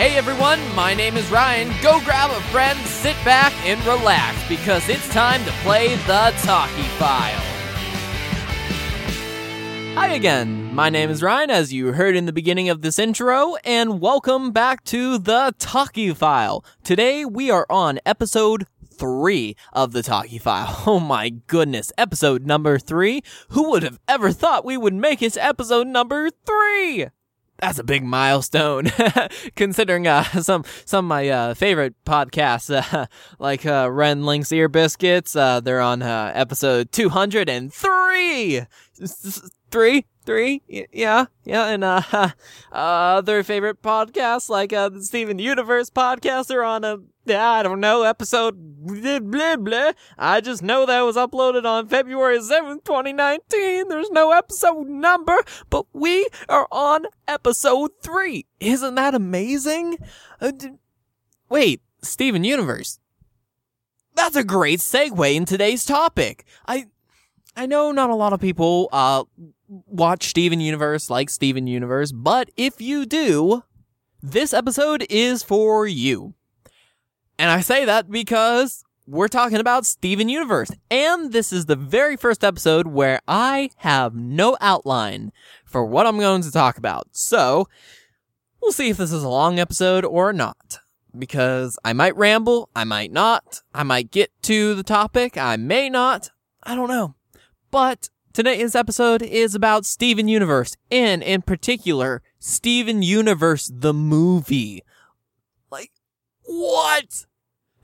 Hey everyone, my name is Ryan. Go grab a friend, sit back, and relax because it's time to play the Talkie File. Hi again, my name is Ryan, as you heard in the beginning of this intro, and welcome back to the Talkie File. Today we are on episode three of the Talkie File. Oh my goodness, episode number three? Who would have ever thought we would make it episode number three? That's a big milestone considering uh, some some of my uh, favorite podcasts uh, like uh, Rhett and Link's Ear Biscuits uh, they're on uh, episode 203 three three yeah yeah and uh, uh other favorite podcasts like uh the Steven Universe podcast they're on a I don't know, episode blah, blah, blah. I just know that was uploaded on February 7th, 2019. There's no episode number, but we are on episode 3. Isn't that amazing? Uh, d- wait, Steven Universe. That's a great segue in today's topic. I I know not a lot of people uh watch Steven Universe like Steven Universe, but if you do, this episode is for you. And I say that because we're talking about Steven Universe. And this is the very first episode where I have no outline for what I'm going to talk about. So, we'll see if this is a long episode or not. Because I might ramble, I might not, I might get to the topic, I may not, I don't know. But today's episode is about Steven Universe, and in particular, Steven Universe the movie. Like, what?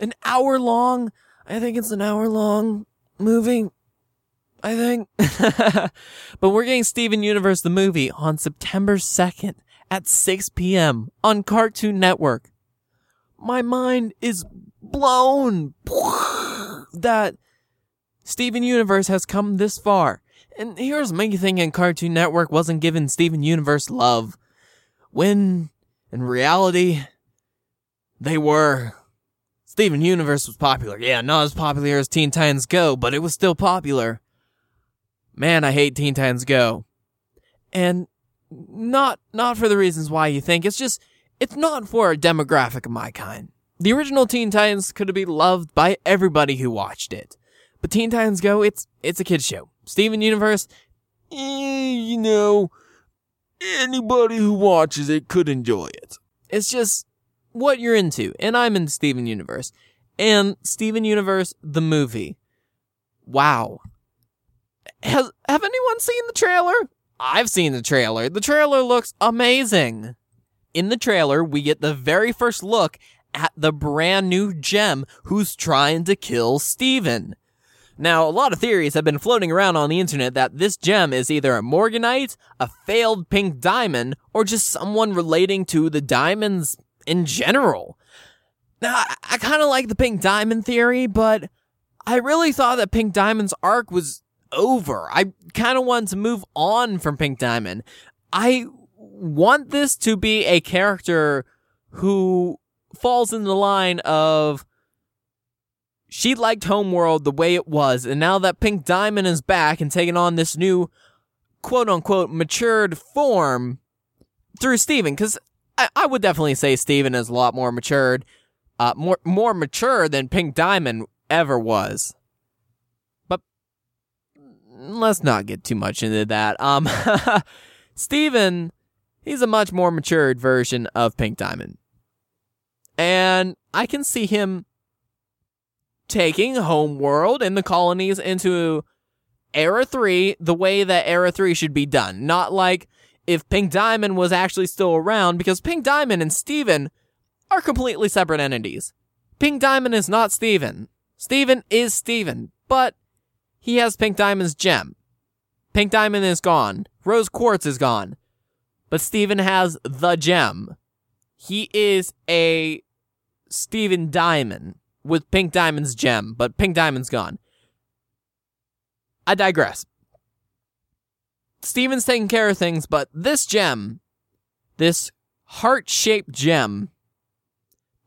an hour long. I think it's an hour long movie. I think. but we're getting Steven Universe the movie on September 2nd at 6 p.m. on Cartoon Network. My mind is blown that Steven Universe has come this far. And here's me thinking Cartoon Network wasn't giving Steven Universe love. When, in reality, they were. Steven Universe was popular. Yeah, not as popular as Teen Titans Go, but it was still popular. Man, I hate Teen Titans Go. And not not for the reasons why you think. It's just it's not for a demographic of my kind. The original Teen Titans could have been loved by everybody who watched it. But Teen Titans Go, it's it's a kids show. Steven Universe, eh, you know, anybody who watches it could enjoy it. It's just what you're into, and I'm in Steven Universe. And Steven Universe, the movie. Wow. Has, have anyone seen the trailer? I've seen the trailer. The trailer looks amazing. In the trailer, we get the very first look at the brand new gem who's trying to kill Steven. Now, a lot of theories have been floating around on the internet that this gem is either a Morganite, a failed pink diamond, or just someone relating to the diamond's in general. Now, I, I kind of like the Pink Diamond theory, but I really thought that Pink Diamond's arc was over. I kind of wanted to move on from Pink Diamond. I want this to be a character who falls in the line of she liked Homeworld the way it was, and now that Pink Diamond is back and taking on this new quote unquote matured form through Steven, because I, I would definitely say Steven is a lot more matured, uh, more more mature than Pink Diamond ever was. But let's not get too much into that. Um, Steven, he's a much more matured version of Pink Diamond, and I can see him taking Homeworld and the colonies into Era 3 the way that Era 3 should be done. Not like if Pink Diamond was actually still around because Pink Diamond and Steven are completely separate entities. Pink Diamond is not Steven. Steven is Steven, but he has Pink Diamond's gem. Pink Diamond is gone. Rose Quartz is gone. But Steven has the gem. He is a Steven Diamond with Pink Diamond's gem, but Pink Diamond's gone. I digress. Steven's taking care of things, but this gem, this heart shaped gem,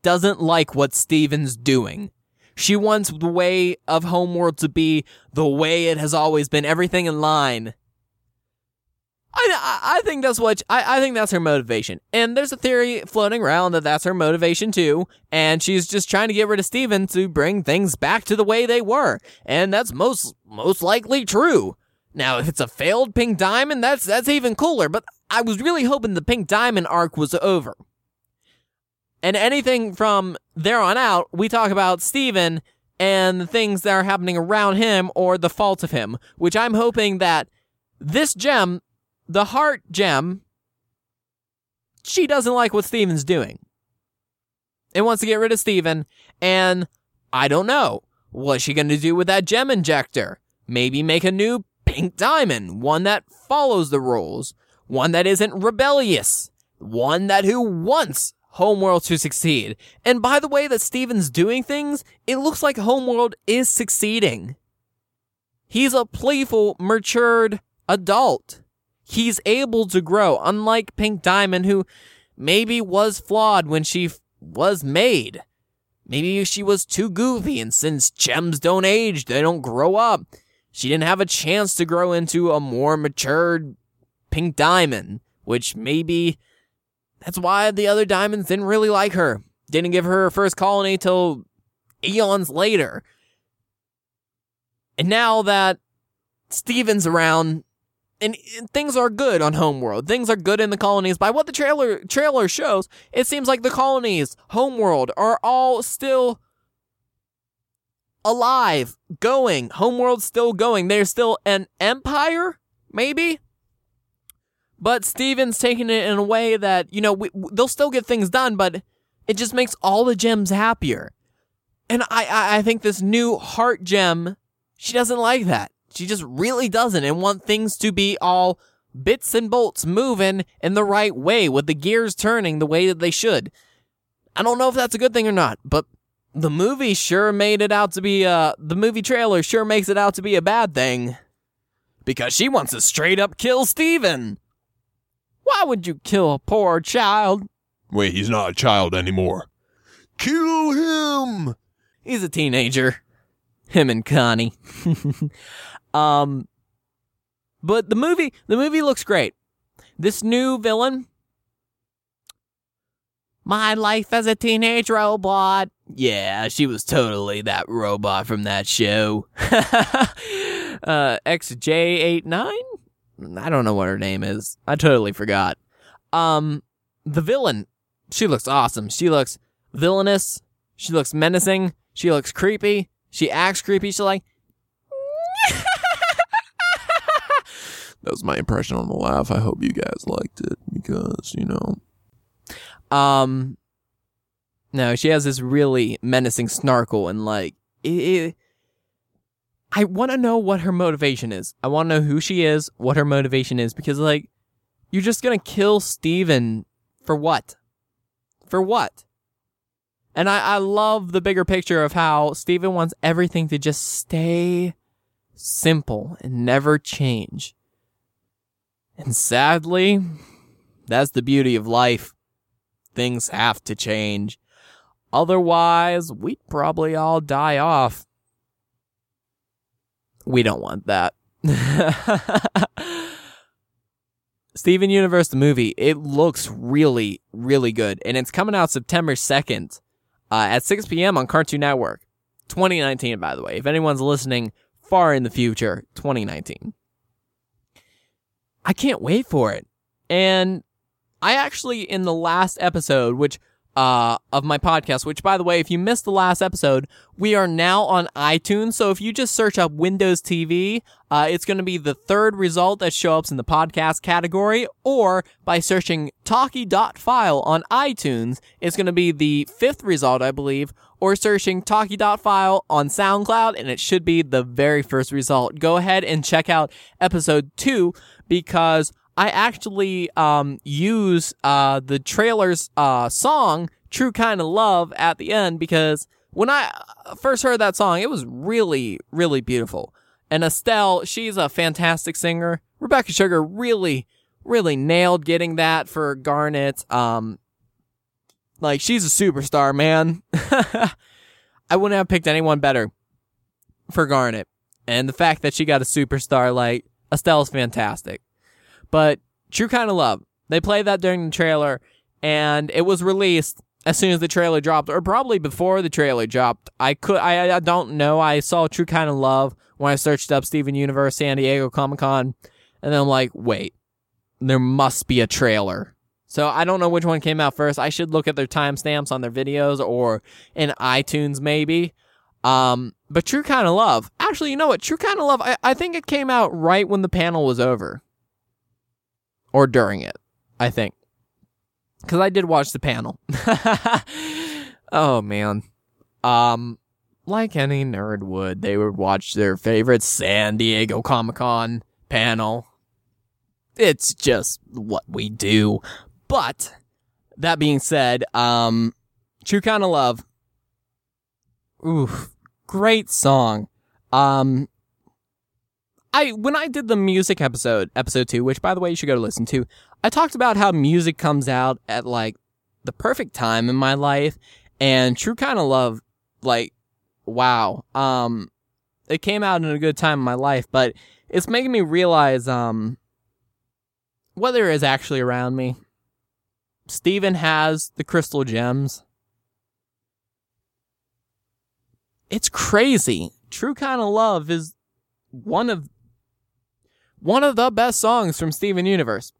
doesn't like what Steven's doing. She wants the way of Homeworld to be the way it has always been, everything in line. I, I think that's what I, I think that's her motivation, and there's a theory floating around that that's her motivation too, and she's just trying to get rid of Steven to bring things back to the way they were, and that's most most likely true. Now, if it's a failed Pink Diamond, that's that's even cooler. But I was really hoping the Pink Diamond arc was over, and anything from there on out, we talk about Steven and the things that are happening around him or the fault of him, which I'm hoping that this gem the heart gem, she doesn't like what Steven's doing. And wants to get rid of Steven, and I don't know. What's she gonna do with that gem injector? Maybe make a new pink diamond, one that follows the rules, one that isn't rebellious, one that who wants Homeworld to succeed. And by the way that Steven's doing things, it looks like Homeworld is succeeding. He's a playful, matured adult he's able to grow, unlike Pink Diamond, who maybe was flawed when she f- was made. Maybe she was too goofy, and since gems don't age, they don't grow up. She didn't have a chance to grow into a more matured Pink Diamond, which maybe that's why the other diamonds didn't really like her. Didn't give her her first colony till eons later. And now that Steven's around, and, and things are good on Homeworld. Things are good in the colonies. By what the trailer trailer shows, it seems like the colonies, Homeworld, are all still alive, going. Homeworld's still going. They're still an empire, maybe. But Steven's taking it in a way that you know we, they'll still get things done, but it just makes all the gems happier. And I, I, I think this new heart gem, she doesn't like that. She just really doesn't and want things to be all bits and bolts moving in the right way with the gears turning the way that they should. I don't know if that's a good thing or not, but the movie sure made it out to be uh the movie trailer sure makes it out to be a bad thing. Because she wants to straight up kill Steven. Why would you kill a poor child? Wait, he's not a child anymore. Kill him! He's a teenager. Him and Connie. Um, but the movie, the movie looks great. This new villain, my life as a teenage robot. Yeah, she was totally that robot from that show. uh, XJ89? I don't know what her name is. I totally forgot. Um, the villain, she looks awesome. She looks villainous. She looks menacing. She looks creepy. She acts creepy. She's like, That was my impression on the laugh. I hope you guys liked it because, you know. Um, no, she has this really menacing snarkle and like, it, it I want to know what her motivation is. I want to know who she is, what her motivation is, because like, you're just gonna kill Steven for what? For what? And I, I love the bigger picture of how Steven wants everything to just stay simple and never change. And sadly, that's the beauty of life. Things have to change. Otherwise, we'd probably all die off. We don't want that. Steven Universe, the movie, it looks really, really good. And it's coming out September 2nd uh, at 6 p.m. on Cartoon Network. 2019, by the way. If anyone's listening far in the future, 2019. I can't wait for it. And I actually, in the last episode, which, uh, of my podcast, which by the way, if you missed the last episode, we are now on iTunes. So if you just search up Windows TV, uh, it's going to be the third result that shows up in the podcast category, or by searching talkie.file on iTunes, it's going to be the fifth result, I believe, or searching talkie.file on SoundCloud, and it should be the very first result. Go ahead and check out episode two because I actually um, use uh, the trailer's uh, song "True Kind of Love" at the end because when I uh, first heard that song, it was really, really beautiful. And Estelle, she's a fantastic singer. Rebecca Sugar really, really nailed getting that for Garnet. Um, like she's a superstar, man. I wouldn't have picked anyone better for Garnet. And the fact that she got a superstar like Estelle's fantastic. but True Kind of Love. They played that during the trailer, and it was released as soon as the trailer dropped, or probably before the trailer dropped. I could, I, I don't know. I saw True Kind of Love when I searched up Steven Universe San Diego Comic Con, and then I'm like, wait, there must be a trailer. So I don't know which one came out first. I should look at their timestamps on their videos or in iTunes maybe. Um, but True Kind of Love. Actually, you know what? True Kind of Love, I, I think it came out right when the panel was over. Or during it, I think. Because I did watch the panel. oh, man. Um, like any nerd would, they would watch their favorite San Diego Comic Con panel. It's just what we do. But that being said, um, True Kind of Love. Oof, great song. Um, I when I did the music episode, episode two, which by the way you should go listen to, I talked about how music comes out at like the perfect time in my life, and True Kind of Love, like, wow, um, it came out in a good time in my life, but it's making me realize um is actually around me. Steven has the crystal gems. It's crazy. True Kind of Love is one of one of the best songs from Steven Universe.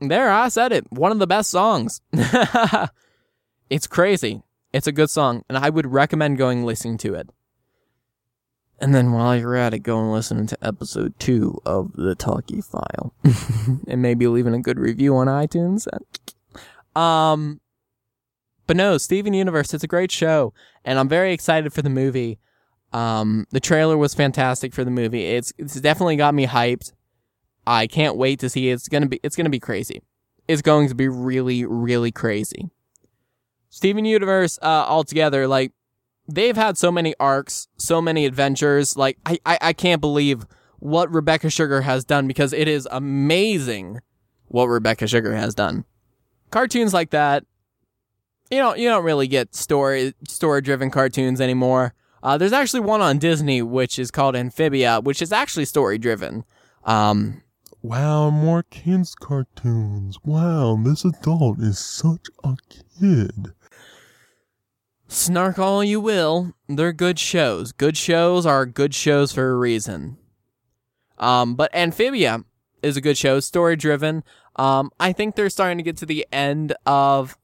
There, I said it. One of the best songs. it's crazy. It's a good song, and I would recommend going listening to it. And then while you're at it, go and listen to episode two of the Talkie File, and maybe leaving a good review on iTunes. Um, but no, Steven Universe, it's a great show, and I'm very excited for the movie. Um, the trailer was fantastic for the movie. It's it's definitely got me hyped. I can't wait to see it. It's gonna be it's gonna be crazy. It's going to be really really crazy. Steven Universe, uh, altogether, like they've had so many arcs, so many adventures. Like I, I, I can't believe what Rebecca Sugar has done because it is amazing what Rebecca Sugar has done. Cartoons like that, you know, you don't really get story story driven cartoons anymore. Uh, there's actually one on Disney which is called Amphibia, which is actually story driven. Um, Wow, more kids' cartoons. Wow, this adult is such a kid. snark all you will, they're good shows. Good shows are good shows for a reason. Um, but Amphibia is a good show, story driven. Um, I think they're starting to get to the end of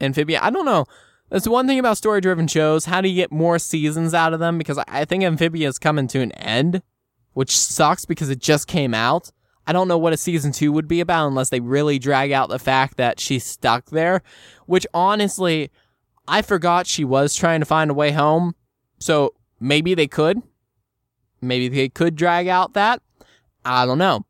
Amphibia. I don't know. That's one thing about story driven shows. How do you get more seasons out of them? Because I think Amphibia is coming to an end, which sucks because it just came out. I don't know what a season two would be about unless they really drag out the fact that she's stuck there, which honestly, I forgot she was trying to find a way home. So maybe they could. Maybe they could drag out that. I don't know.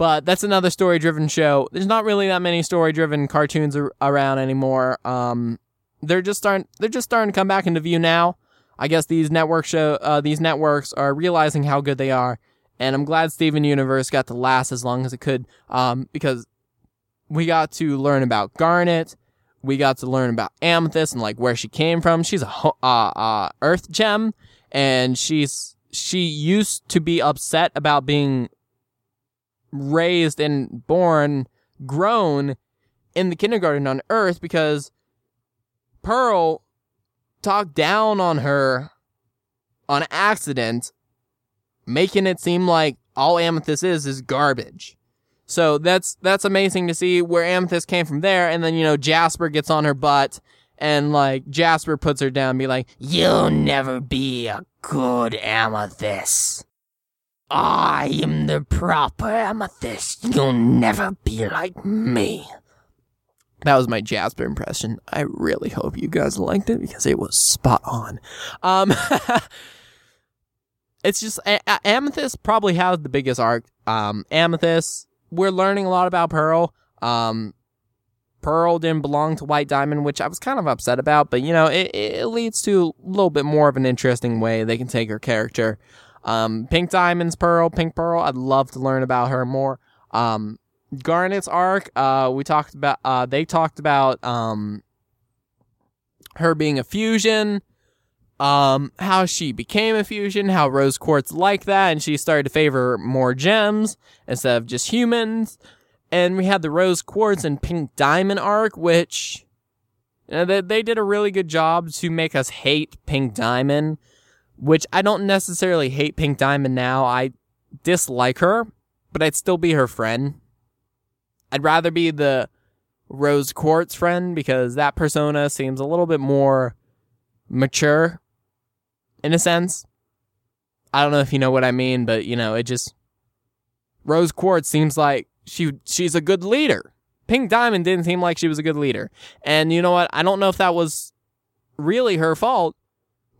But that's another story driven show. There's not really that many story driven cartoons ar- around anymore. Um, they're just starting, they're just starting to come back into view now. I guess these network show, uh, these networks are realizing how good they are. And I'm glad Steven Universe got to last as long as it could. Um, because we got to learn about Garnet. We got to learn about Amethyst and like where she came from. She's a uh, uh, Earth gem, and she's she used to be upset about being raised and born, grown in the kindergarten on Earth because Pearl talked down on her on accident, making it seem like all Amethyst is is garbage. So that's that's amazing to see where Amethyst came from there, and then you know Jasper gets on her butt, and like Jasper puts her down, and be like, "You'll never be a good Amethyst. I am the proper Amethyst. You'll never be like me." That was my Jasper impression. I really hope you guys liked it because it was spot on. Um, it's just A- A- Amethyst probably has the biggest arc. Um, Amethyst, we're learning a lot about Pearl. Um, Pearl didn't belong to White Diamond, which I was kind of upset about, but you know, it, it leads to a little bit more of an interesting way they can take her character. Um, Pink Diamond's Pearl, Pink Pearl, I'd love to learn about her more. Um, Garnet's arc, uh, we talked about, uh, they talked about, um, her being a fusion um, how she became a fusion, how Rose Quartz liked that, and she started to favor more gems instead of just humans. And we had the Rose Quartz and Pink Diamond arc, which you know, they, they did a really good job to make us hate Pink Diamond, which I don't necessarily hate Pink Diamond now. I dislike her, but I'd still be her friend. I'd rather be the Rose Quartz friend because that persona seems a little bit more mature in a sense. I don't know if you know what I mean, but you know, it just Rose Quartz seems like she she's a good leader. Pink Diamond didn't seem like she was a good leader. And you know what? I don't know if that was really her fault.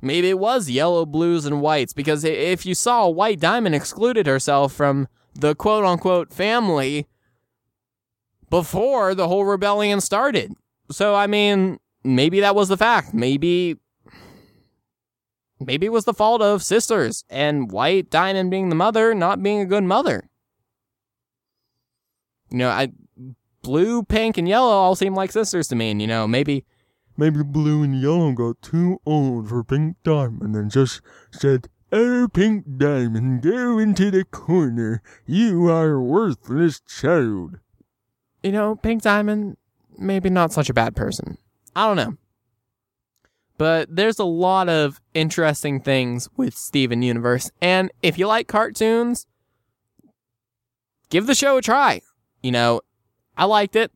Maybe it was yellow, blues, and whites because if you saw White Diamond excluded herself from the quote unquote family before the whole rebellion started. So, I mean, maybe that was the fact. Maybe maybe it was the fault of sisters and White Diamond being the mother not being a good mother. You know, I blue, pink, and yellow all seem like sisters to me, and you know, maybe Maybe blue and yellow got too old for pink diamond and just said, Oh, pink diamond, go into the corner. You are a worthless child. you know, Pink Diamond maybe not such a bad person. I don't know. But there's a lot of interesting things with Steven Universe, and if you like cartoons, give the show a try. You know, I liked it.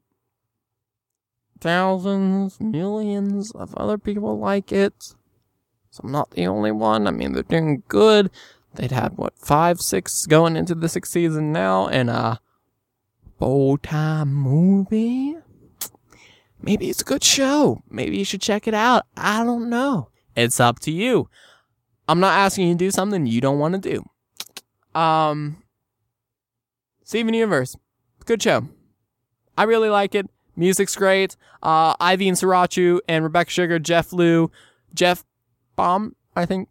Thousands, millions of other people like it. So I'm not the only one. I mean, they're doing good. They'd had what five, six going into the sixth season now, and a full time movie. Maybe it's a good show. Maybe you should check it out. I don't know. It's up to you. I'm not asking you to do something you don't want to do. Um, Steven Universe, good show. I really like it. Music's great. Uh, Ivy and Sriracha and Rebecca Sugar, Jeff Liu, Jeff Baum, I think.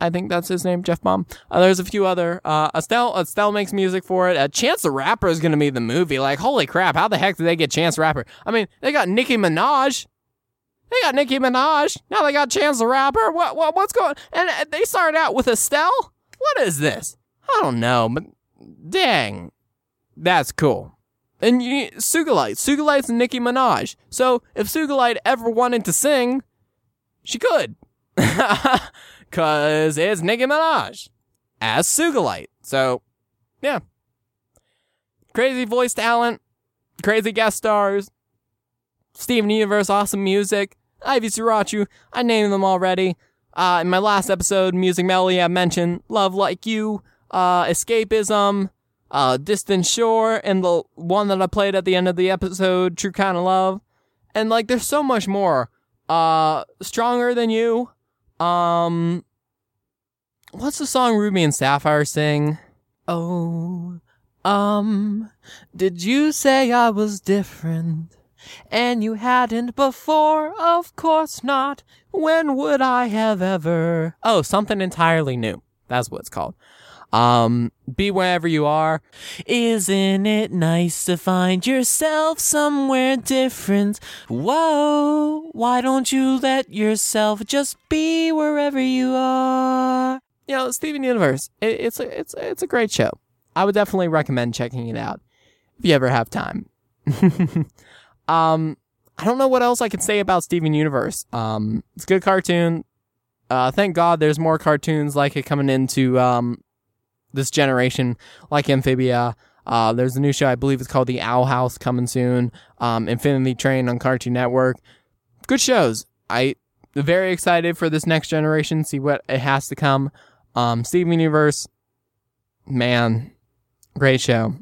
I think that's his name, Jeff Baum. Uh, there's a few other. Uh, Estelle, Estelle makes music for it. Uh, Chance the Rapper is gonna be the movie. Like, holy crap! How the heck did they get Chance the Rapper? I mean, they got Nicki Minaj. They got Nicki Minaj. Now they got Chance the Rapper. What? What? What's going? And uh, they started out with Estelle. What is this? I don't know, but dang, that's cool. And you, Sugilite, Sugilite's Nicki Minaj. So if Sugilite ever wanted to sing, she could. Cause it's Nicki Minaj as Sugilite. So, yeah. Crazy voice talent, crazy guest stars, Steven Universe, awesome music, Ivy Sriracha, I named them already. Uh, in my last episode, Music Melody, I mentioned Love Like You, uh, Escapism, uh, Distant Shore, and the one that I played at the end of the episode, True Kind of Love. And like, there's so much more. Uh, Stronger Than You, um, what's the song Ruby and Sapphire sing? Oh, um, did you say I was different? And you hadn't before? Of course not. When would I have ever? Oh, something entirely new. That's what it's called. Um, be wherever you are. Isn't it nice to find yourself somewhere different? Whoa, why don't you let yourself just be wherever you are? You know, Steven Universe, it, it's a, it's it's a great show. I would definitely recommend checking it out if you ever have time. um, I don't know what else I could say about Steven Universe. Um, it's a good cartoon. Uh, thank God there's more cartoons like it coming into um this generation, like Amphibia. Uh, there's a new show, I believe it's called The Owl House, coming soon. Um, Infinity Train on Cartoon Network. Good shows. I very excited for this next generation. See what it has to come. Um, Steven Universe, man, great show,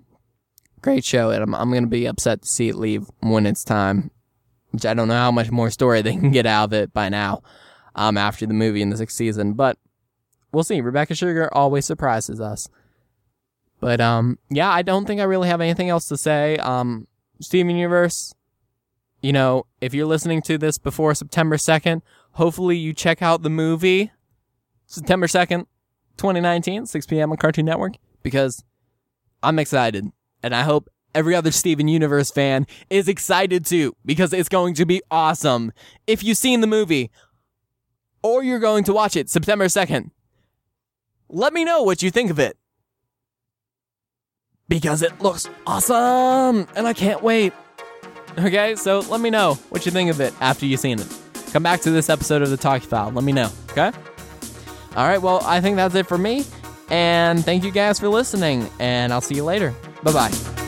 great show. And I'm I'm gonna be upset to see it leave when it's time. Which I don't know how much more story they can get out of it by now. Um, after the movie in the sixth season, but we'll see. Rebecca Sugar always surprises us. But um, yeah, I don't think I really have anything else to say. Um, Steven Universe, you know, if you're listening to this before September 2nd, hopefully you check out the movie September 2nd, 2019, 6 p.m. on Cartoon Network, because I'm excited. And I hope every other Steven Universe fan is excited too, because it's going to be awesome. If you've seen the movie, or you're going to watch it September 2nd. Let me know what you think of it. Because it looks awesome and I can't wait. Okay, so let me know what you think of it after you've seen it. Come back to this episode of the Talkie File. Let me know, okay? All right, well, I think that's it for me. And thank you guys for listening, and I'll see you later. Bye bye.